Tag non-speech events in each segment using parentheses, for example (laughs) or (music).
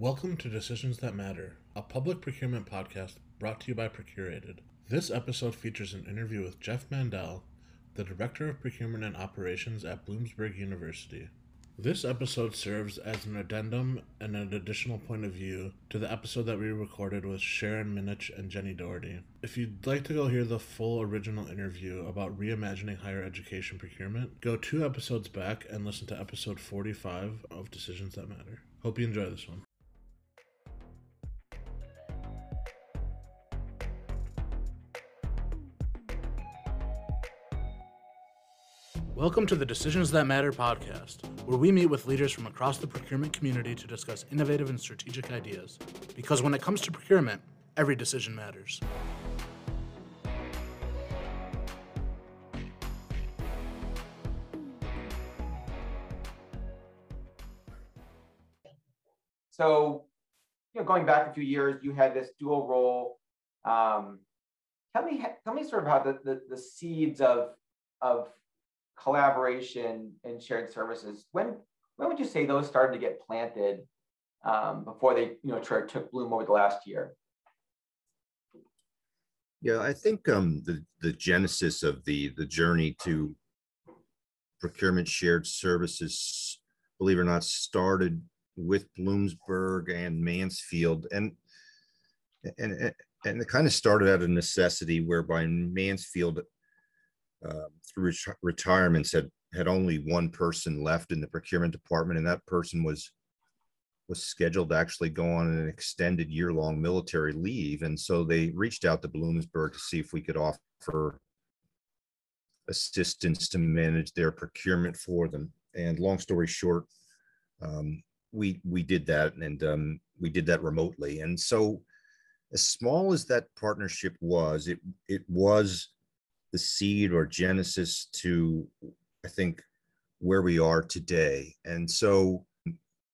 Welcome to Decisions That Matter, a public procurement podcast brought to you by Procurated. This episode features an interview with Jeff Mandel, the Director of Procurement and Operations at Bloomsburg University. This episode serves as an addendum and an additional point of view to the episode that we recorded with Sharon Minnich and Jenny Doherty. If you'd like to go hear the full original interview about reimagining higher education procurement, go two episodes back and listen to episode 45 of Decisions That Matter. Hope you enjoy this one. Welcome to the Decisions That Matter podcast, where we meet with leaders from across the procurement community to discuss innovative and strategic ideas. Because when it comes to procurement, every decision matters. So, you know, going back a few years, you had this dual role. Um, tell me, tell me sort of how the, the, the seeds of of collaboration and shared services. When when would you say those started to get planted um, before they you know took bloom over the last year? Yeah, I think um, the the genesis of the the journey to procurement shared services, believe it or not, started with Bloomsburg and Mansfield, and and and it kind of started out of necessity, whereby Mansfield through ret- retirements had had only one person left in the procurement department, and that person was was scheduled to actually go on an extended year long military leave, and so they reached out to Bloomsburg to see if we could offer assistance to manage their procurement for them. And long story short, um, we we did that, and um, we did that remotely. And so, as small as that partnership was, it it was the seed or genesis to i think where we are today. And so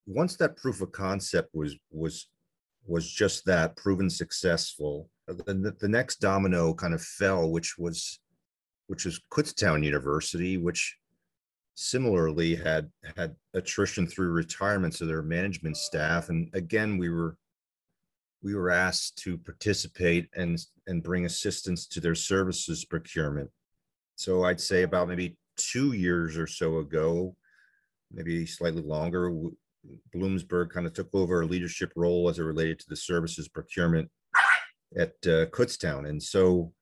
once that proof of concept was was was just that proven successful the, the next domino kind of fell which was which was kutztown university which similarly had had attrition through retirements of their management staff. And again we were we were asked to participate and and bring assistance to their services procurement. So I'd say about maybe two years or so ago, maybe slightly longer, Bloomsburg kind of took over a leadership role as it related to the services procurement at uh, Kutztown. And so,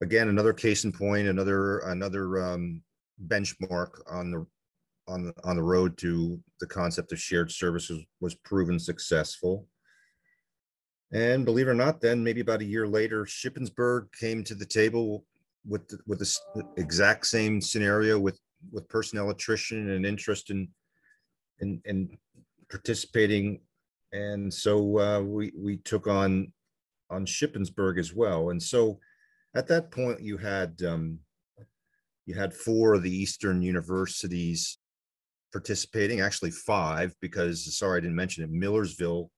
again, another case in point, another another um, benchmark on the on on the road to the concept of shared services was proven successful. And believe it or not, then maybe about a year later, Shippensburg came to the table with the, with the exact same scenario with with personnel attrition and interest in in, in participating. And so uh, we we took on on Shippensburg as well. And so at that point, you had um, you had four of the Eastern universities participating, actually five, because sorry I didn't mention it. Millersville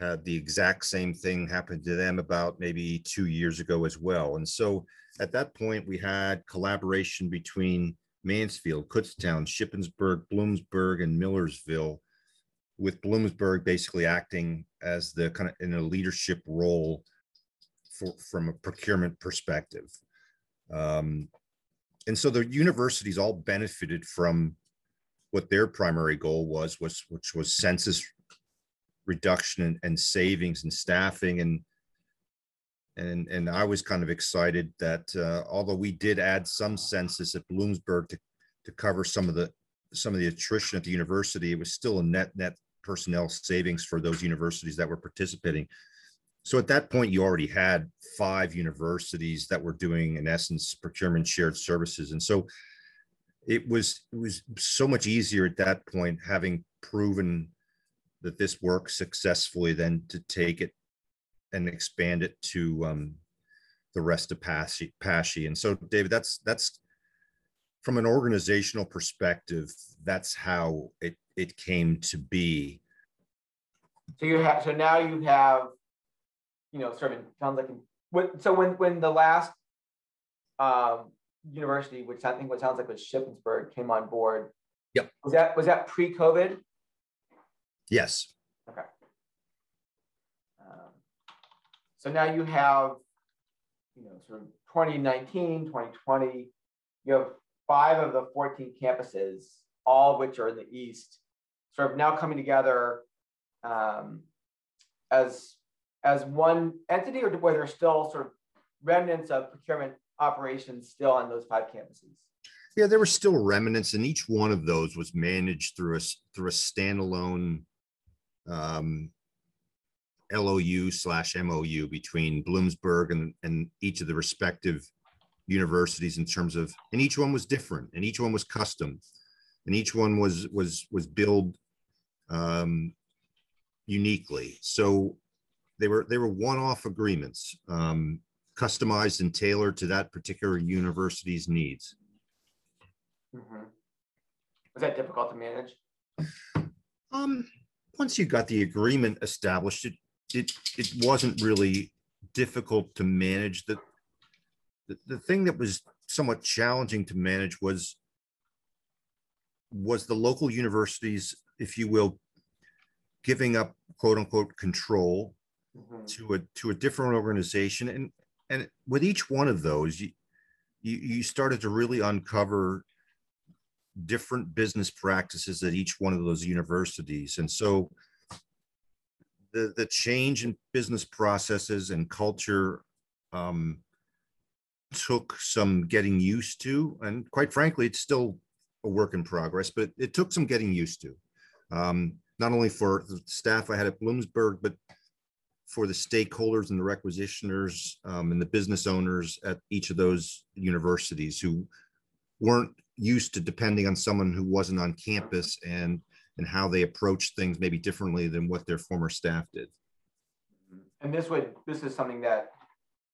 had the exact same thing happen to them about maybe two years ago as well. And so at that point, we had collaboration between Mansfield, Kutztown, Shippensburg, Bloomsburg, and Millersville, with Bloomsburg basically acting as the kind of in a leadership role for, from a procurement perspective. Um, and so the universities all benefited from what their primary goal was, was which was census reduction and, savings and staffing and and and I was kind of excited that uh, although we did add some census at Bloomsburg to to cover some of the some of the attrition at the university, it was still a net net personnel savings for those universities that were participating. So at that point, you already had five universities that were doing, in essence, procurement shared services, and so it was it was so much easier at that point, having proven that this works successfully, then to take it and expand it to um, the rest of Pashi, PASSHE. And so, David, that's that's from an organizational perspective, that's how it it came to be. So you have so now you have, you know, sort of sounds like when, so when when the last um, university, which I think what sounds like was Shippensburg, came on board. Yep. Was that was that pre-COVID? Yes. Okay. Um, so now you have, you know, sort of 2019, 2020, you have five of the 14 campuses, all of which are in the East, sort of now coming together um, as, as one entity, or were there still sort of remnants of procurement operations still on those five campuses? Yeah, there were still remnants, and each one of those was managed through a through a standalone um, LOU slash MOU between Bloomsburg and, and each of the respective universities in terms of, and each one was different, and each one was custom, and each one was was was billed um, uniquely. So they were they were one-off agreements, um, customized and tailored to that particular university's needs. Mm-hmm. Was that difficult to manage? Um, once you got the agreement established, it it it wasn't really difficult to manage. The, the the thing that was somewhat challenging to manage was was the local universities, if you will, giving up quote unquote control Mhm. to a to a different organization and and with each one of those you you, you started to really uncover different business practices at each one of those universities. And so the the change in business processes and culture um, took some getting used to. And quite frankly it's still a work in progress but it took some getting used to. Um, not only for the staff i had at bloomsburg but for the stakeholders and the requisitioners um, and the business owners at each of those universities who weren't used to depending on someone who wasn't on campus and and how they approached things maybe differently than what their former staff did. And this would this is something that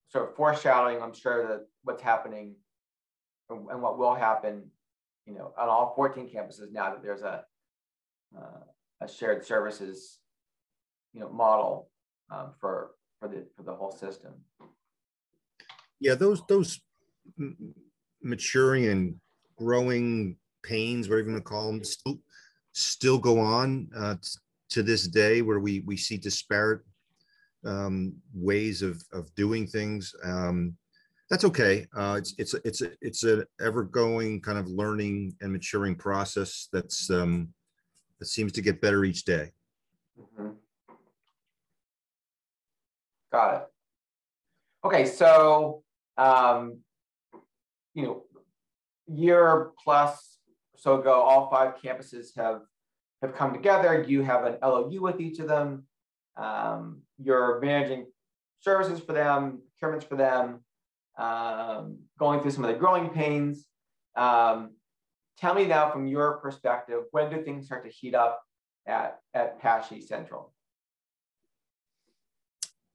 sort of foreshadowing, I'm sure that what's happening and what will happen, you know, on all 14 campuses now that there's a uh, a shared services, you know, model um, for for the for the whole system. Yeah, those those maturing and growing pains, whatever you want to call them, still still go on uh, to this day, where we we see disparate um, ways of of doing things. Um, that's okay. Uh, it's it's it's it's an ever going kind of learning and maturing process. That's um, that seems to get better each day. Mhm. Got it. Okay, so um, you know, year plus so ago, all five campuses have have come together. You have an LOU with each of them. Um, you're managing services for them, procurements for them, um, going through some of the growing pains. Um, tell me now, from your perspective, when do things start to heat up at at PASSHE Central?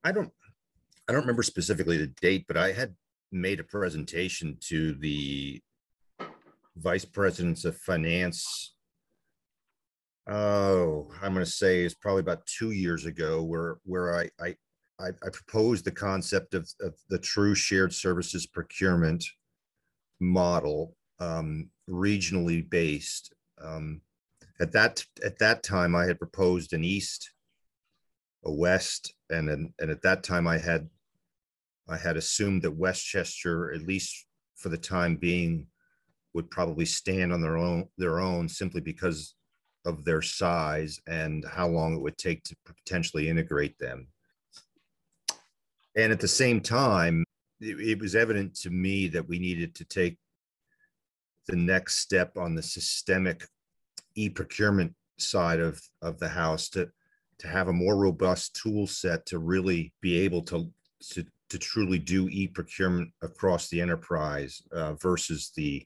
I don't I don't remember specifically the date, but I had made a presentation to the vice presidents of finance. Oh, I'm going to say it's probably about two years ago, where where I I I, I proposed the concept of, of the true shared services procurement model, um, regionally based. Um, at that at that time, I had proposed an east, a west, and an, and at that time, I had I had assumed that West Chester, at least for the time being, would probably stand on their own their own simply because of their size and how long it would take to potentially integrate them. And at the same time, it, it was evident to me that we needed to take the next step on the systemic e-procurement side of, of the house to, to have a more robust tool set to really be able to, to, to truly do e-procurement across the enterprise uh, versus the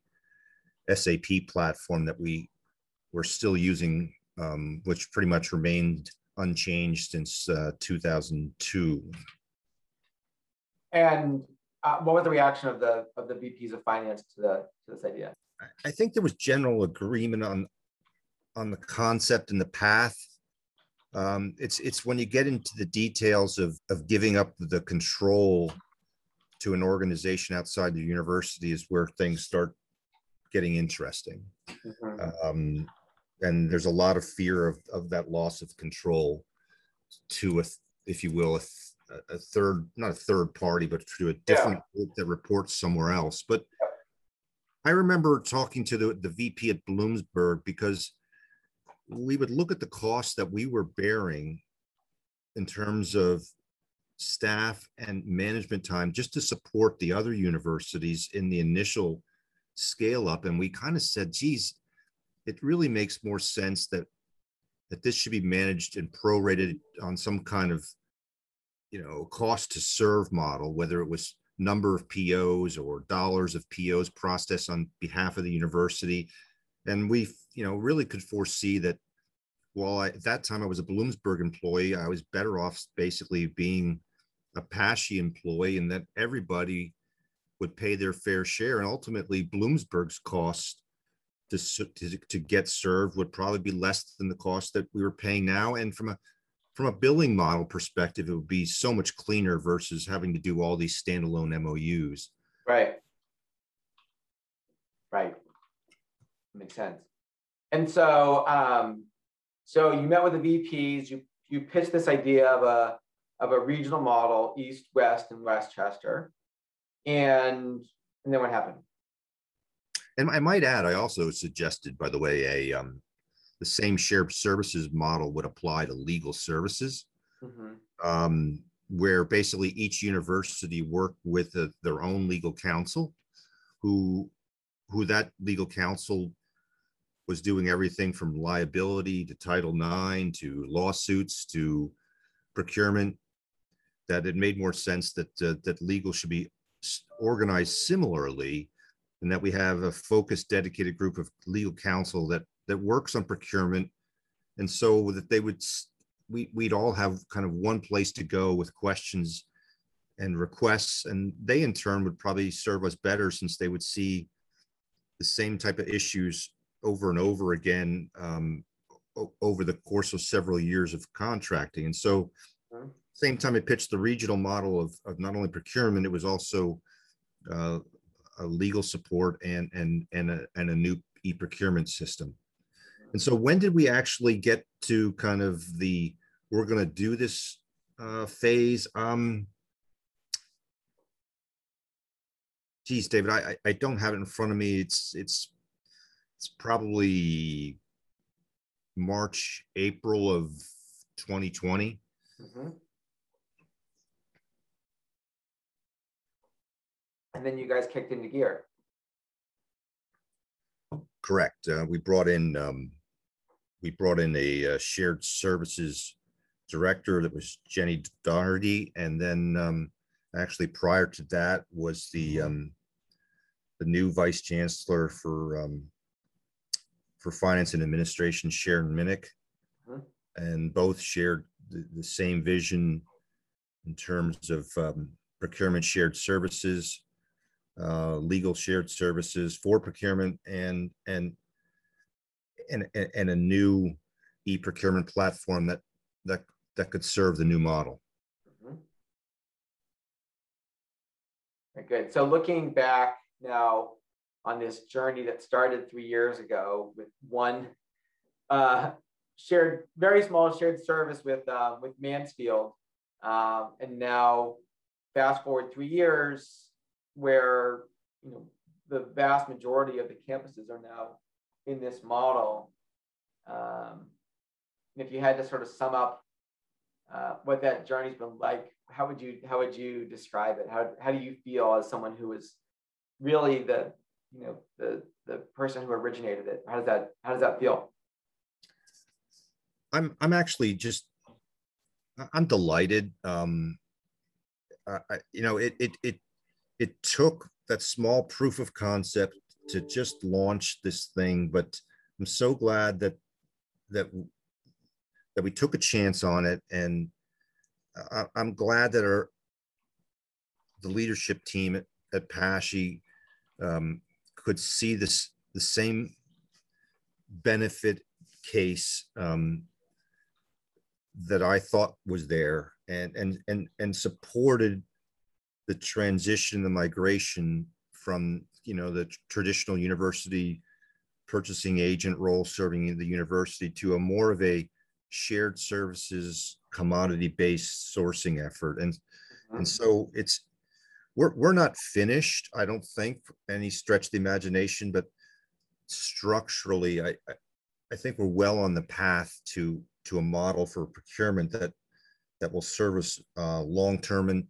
SAP platform that we were still using, um, which pretty much remained unchanged since uh, 2002. And uh, what was the reaction of the of the VPs of finance to the to this idea? I- I think there was general agreement on on the concept and the path. Um, it's it's when you get into the details of of giving up the control to an organization outside the university is where things start getting interesting. Mhm. Um, and there's a lot of fear of of that loss of control to a, if you will, a, a third, not a third party, but to a different group that reports somewhere else. But I remember talking to the, the VP at Bloomsburg because we would look at the costs that we were bearing in terms of staff and management time just to support the other universities in the initial scale up. And we kind of said, geez, it really makes more sense that that this should be managed and prorated on some kind of you know cost to serve model whether it was number of pos or dollars of pos processed on behalf of the university and we you know really could foresee that while I, at that time i was a bloomsburg employee i was better off basically being a PASSHE employee and that everybody would pay their fair share and ultimately bloomsburg's cost to, to, to get served would probably be less than the cost that we were paying now. And from a from a billing model perspective, it would be so much cleaner versus having to do all these standalone MOUs. Right. Right. Makes sense. And so, um, so you met with the VPs. You you pitched this idea of a of a regional model, East, West, and West Chester, and and then what happened? And I might add, I also suggested, by the way, a um, the same shared services model would apply to legal services, mm-hmm. um, where basically each university worked with a, their own legal counsel, who who that legal counsel was doing everything from liability to Title IX to lawsuits to procurement. That it made more sense that uh, that legal should be organized similarly and that we have a focused, dedicated group of legal counsel that that works on procurement, and so that they would we we'd all have kind of one place to go with questions and requests, and they in turn would probably serve us better since they would see the same type of issues over and over again um, over the course of several years of contracting, and so. Same time, it pitched the regional model of, of not only procurement, it was also uh, a legal support and and and a, and a new e-procurement system. And so when did we actually get to kind of the we're going to do this uh, phase? Um, geez, David, I I don't have it in front of me. It's it's it's probably March, April of 2020. Mm-hmm. And then you guys kicked into gear. Correct. Uh, we brought in um, we brought in a uh, shared services director that was Jenny Doherty, and then um, actually prior to that was the um, the new vice chancellor for um, for finance and administration, Sharon Minnich, mm-hmm. and both shared the, the, same vision in terms of um, procurement shared services uh, legal shared services for procurement and and and and a new e-procurement platform that that that could serve the new model. Mm-hmm. Good. So looking back now on this journey that started three years ago with one uh, shared, very small shared service with uh, with Mansfield, um, and now fast forward three years, where you know the vast majority of the campuses are now in this model. Um, if you had to sort of sum up uh, what that journey's been like, how would you how would you describe it? How how do you feel as someone who is really the you know the the person who originated it? How does that how does that feel? I'm I'm actually just I'm delighted. Um, I, you know, it it it it took that small proof of concept to just launch this thing but i'm so glad that that that we took a chance on it. And I, am glad that our the leadership team at, at PASSHE um, could see this the same benefit case um, that I thought was there and and and and supported the transition, the migration from you know the traditional university purchasing agent role serving in the university to a more of a shared services commodity-based sourcing effort. And, and so it's, we're, we're not finished, I don't think, any stretch of the imagination, but structurally, I, I, think we're well on the path to, to a model for procurement that, that will serve us uh, long-term and,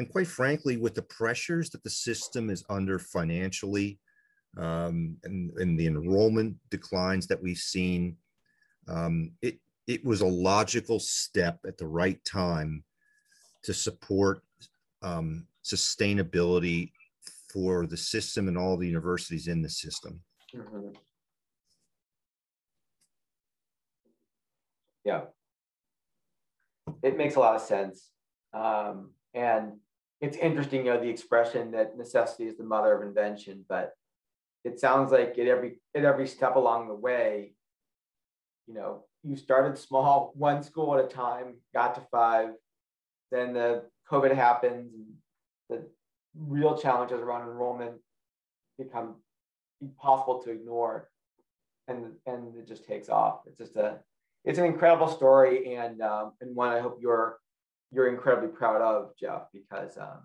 and quite frankly, with the pressures that the system is under financially, um, and, and the enrollment declines that we've seen, um, it, it was a logical step at the right time to support um, sustainability for the system and all the universities in the system. Mhm. Yeah. It makes a lot of sense. Um, and it's interesting, you know, the expression that necessity is the mother of invention, but it sounds like at every at every step along the way, you know, you started small, (laughs) one school at a time, got to five, then the COVID happens and the real challenges around enrollment become impossible to ignore and and it just takes off. It's just a it's an incredible story and um, and one i hope you're you're incredibly proud of jeff because um,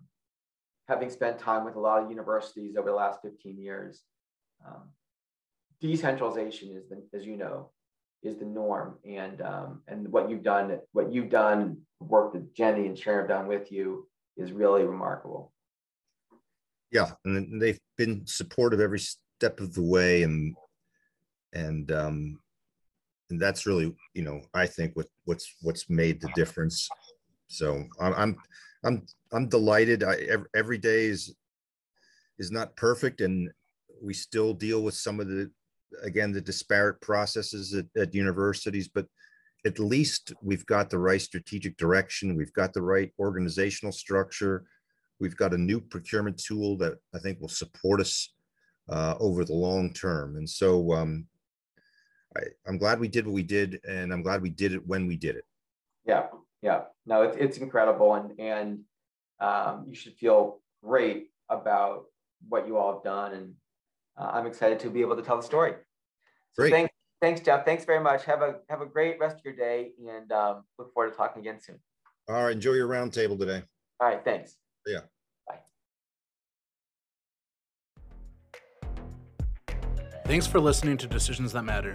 having spent time with a lot of universities over the last 15 years um, decentralization is the as you know is the norm and um, and what you've done what you've done work that jenny and sharon have done with you is really remarkable Yeah, and they've been supportive every step of the way and and um and that's really, you know, I think what what's what's made the difference. So I'm I'm I'm I'm delighted. I every, day is is not perfect and we still deal with some of the again the disparate processes at, at universities, but at least we've got the right strategic direction, we've got the right organizational structure, we've got a new procurement tool that I think will support us uh, over the long term. And so um, I, I'm glad we did what we did, and I'm glad we did it when we did it. Yeah, yeah. No, it's it's incredible, and and um, you should feel great about what you all have done, and uh, I'm excited to be able to tell the story. So Great. thanks, thanks, Jeff. Thanks very much. Have a have a great rest of your day, and um, look forward to talking again soon. All right, enjoy your roundtable today. All right, thanks. Yeah. Bye. Thanks for listening to Decisions That Matter.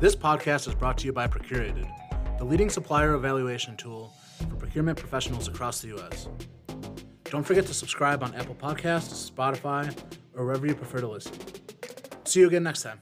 This podcast is brought to you by Procurated, the leading supplier evaluation tool for procurement professionals across the U.S. Don't forget to subscribe on Apple Podcasts, Spotify, or wherever you prefer to listen. See you again next time.